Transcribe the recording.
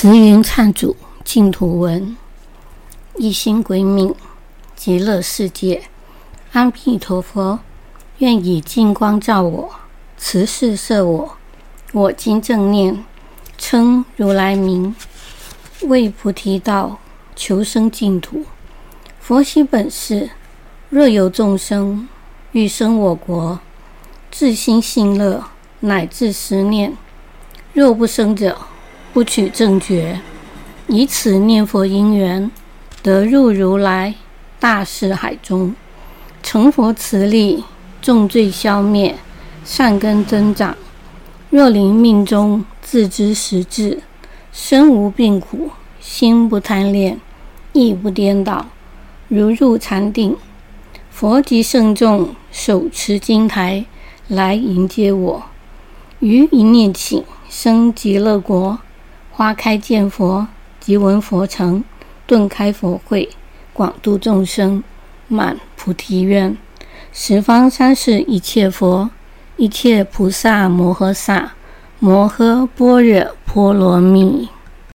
慈云忏祖净土文，一心归命，极乐世界。阿弥陀佛，愿以净光照我，慈视摄我。我今正念，称如来名，为菩提道，求生净土。佛悉本事，若有众生欲生我国，自心信乐，乃至十念。若不生者，不取正觉，以此念佛因缘，得入如来大士海中，成佛慈力，重罪消灭，善根增长。若临命中自知实质，身无病苦，心不贪恋，意不颠倒，如入禅定。佛及圣众手持金台来迎接我，于一念起生极乐国。花开见佛，即闻佛成，顿开佛慧，广度众生，满菩提愿。十方三世一切佛，一切菩萨摩诃萨，摩诃般若波罗蜜。